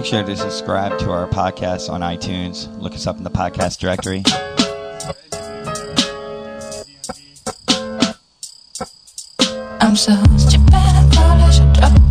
Make sure to subscribe to our podcast on iTunes. Look us up in the podcast directory. I'm so stupid, I thought I should drop.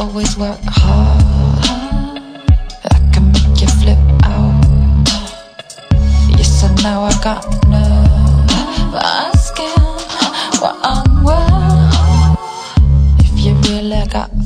always work hard. I can make you flip out. You said now I got nerve asking what I'm worth. If you really got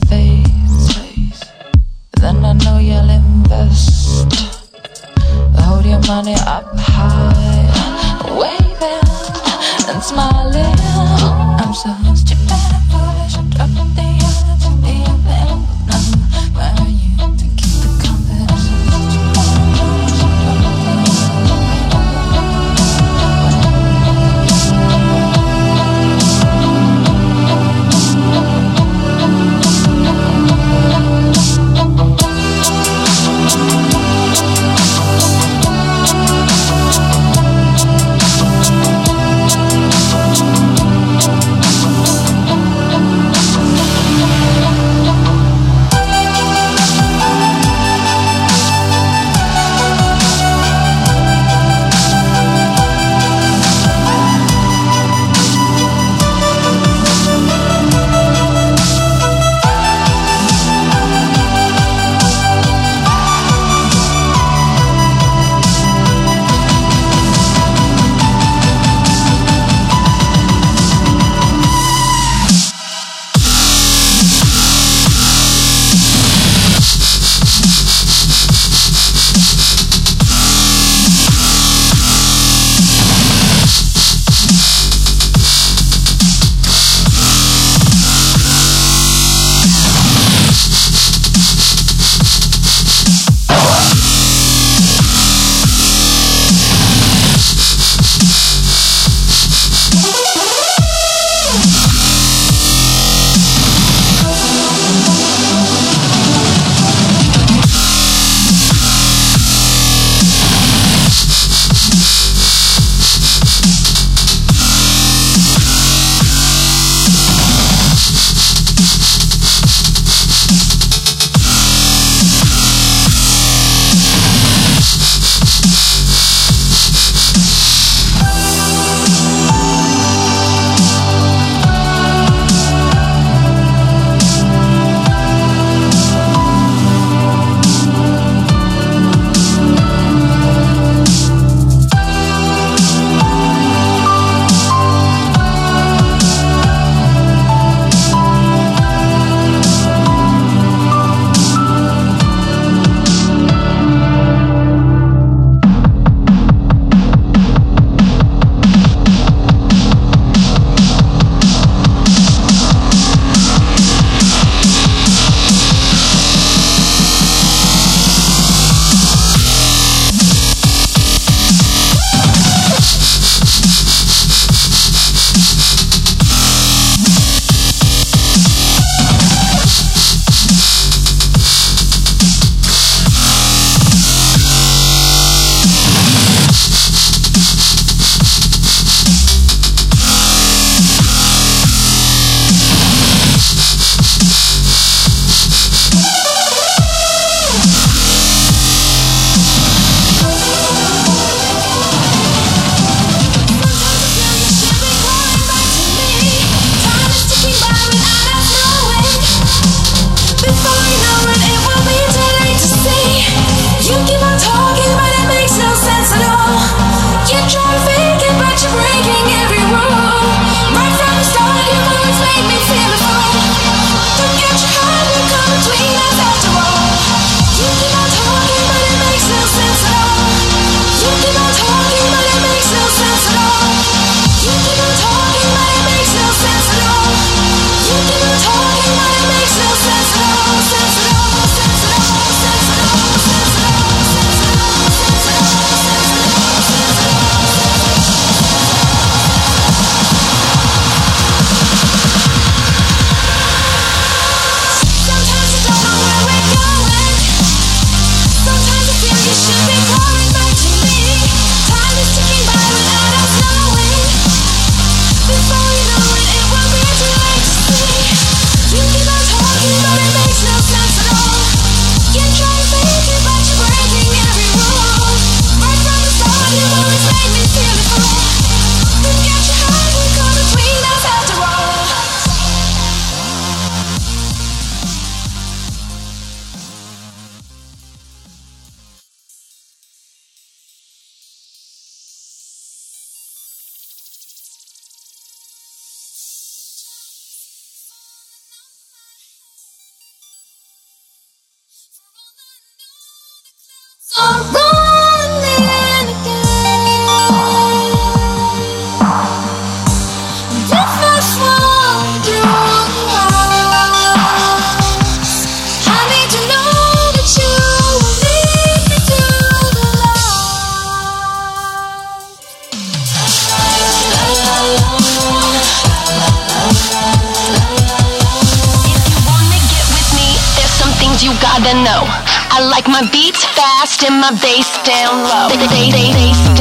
know. I like my beats fast and my bass down low. Bass down low.